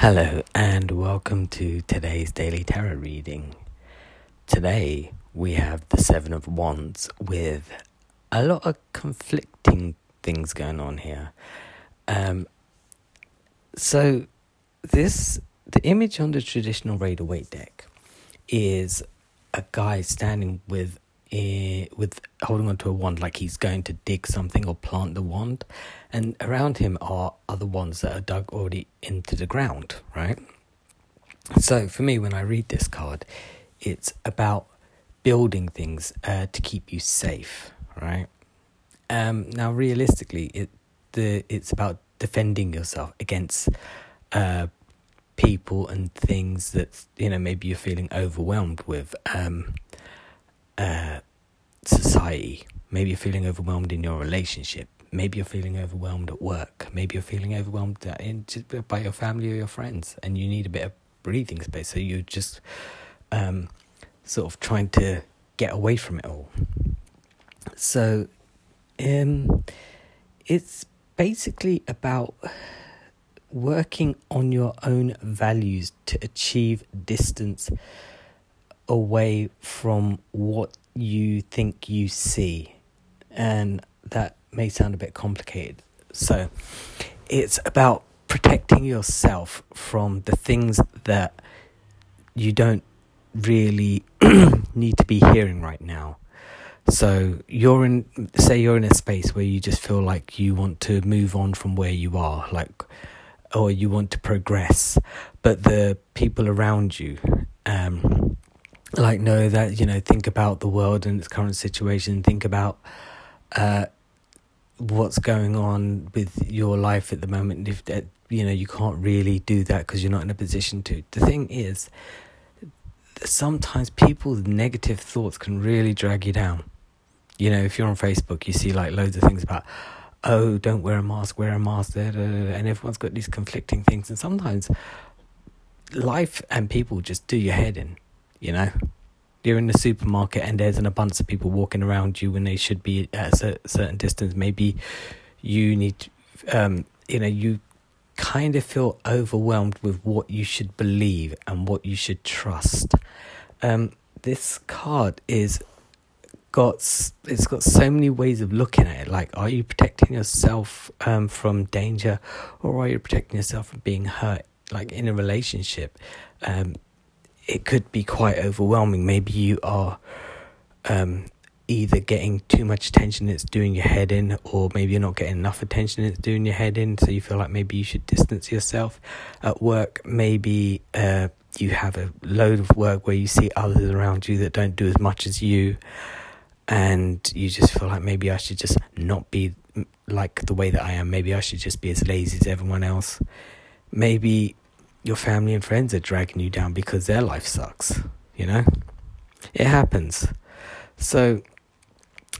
Hello, and welcome to today's daily tarot reading. Today we have the Seven of Wands with a lot of conflicting things going on here. Um, so, this the image on the traditional Rider Waite deck is a guy standing with a, with holding onto a wand like he's going to dig something or plant the wand, and around him are other wands that are dug already into the ground, right? So for me, when I read this card, it's about building things uh, to keep you safe, right? Um, now, realistically, it the it's about defending yourself against uh, people and things that you know maybe you're feeling overwhelmed with. Um, uh, Maybe you're feeling overwhelmed in your relationship. Maybe you're feeling overwhelmed at work. Maybe you're feeling overwhelmed in, by your family or your friends, and you need a bit of breathing space. So you're just um, sort of trying to get away from it all. So, um, it's basically about working on your own values to achieve distance away from what you think you see. And that may sound a bit complicated. So it's about protecting yourself from the things that you don't really need to be hearing right now. So you're in, say, you're in a space where you just feel like you want to move on from where you are, like, or you want to progress, but the people around you, um, like know that you know think about the world and its current situation think about uh, what's going on with your life at the moment. If that you know you can't really do that because you're not in a position to. The thing is sometimes people's negative thoughts can really drag you down. You know if you're on facebook you see like loads of things about oh don't wear a mask wear a mask da, da, da, and everyone's got these conflicting things. And sometimes life and people just do your head in you know, you're in the supermarket and there's an abundance of people walking around you when they should be at a certain distance. Maybe you need, um, you know, you kind of feel overwhelmed with what you should believe and what you should trust. Um, this card is got it's got so many ways of looking at it. Like, are you protecting yourself um, from danger, or are you protecting yourself from being hurt? Like in a relationship, um, it could be quite overwhelming. Maybe you are um, either getting too much attention, it's doing your head in, or maybe you're not getting enough attention, it's doing your head in. So you feel like maybe you should distance yourself. At work, maybe uh, you have a load of work where you see others around you that don't do as much as you, and you just feel like maybe I should just not be like the way that I am. Maybe I should just be as lazy as everyone else. Maybe your family and friends are dragging you down because their life sucks, you know? It happens. So,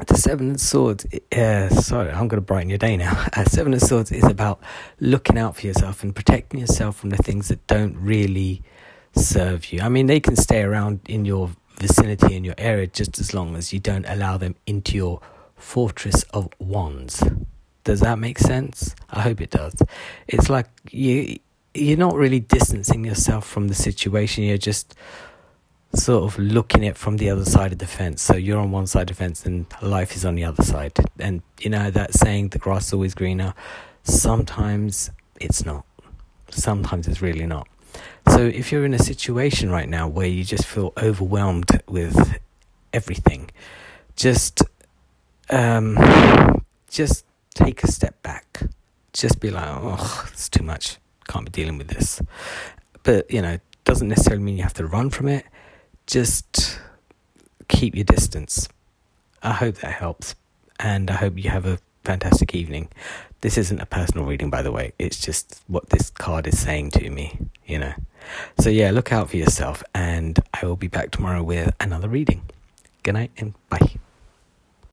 the Seven of Swords, uh, sorry, I'm going to brighten your day now. Uh, Seven of Swords is about looking out for yourself and protecting yourself from the things that don't really serve you. I mean, they can stay around in your vicinity, in your area, just as long as you don't allow them into your fortress of wands. Does that make sense? I hope it does. It's like you you're not really distancing yourself from the situation. You're just sort of looking at from the other side of the fence. So you're on one side of the fence and life is on the other side. And you know that saying, the grass is always greener. Sometimes it's not. Sometimes it's really not. So if you're in a situation right now where you just feel overwhelmed with everything, just um, just take a step back. Just be like, oh, it's too much can't be dealing with this. But, you know, doesn't necessarily mean you have to run from it. Just keep your distance. I hope that helps. And I hope you have a fantastic evening. This isn't a personal reading, by the way. It's just what this card is saying to me, you know. So, yeah, look out for yourself. And I will be back tomorrow with another reading. Good night and bye.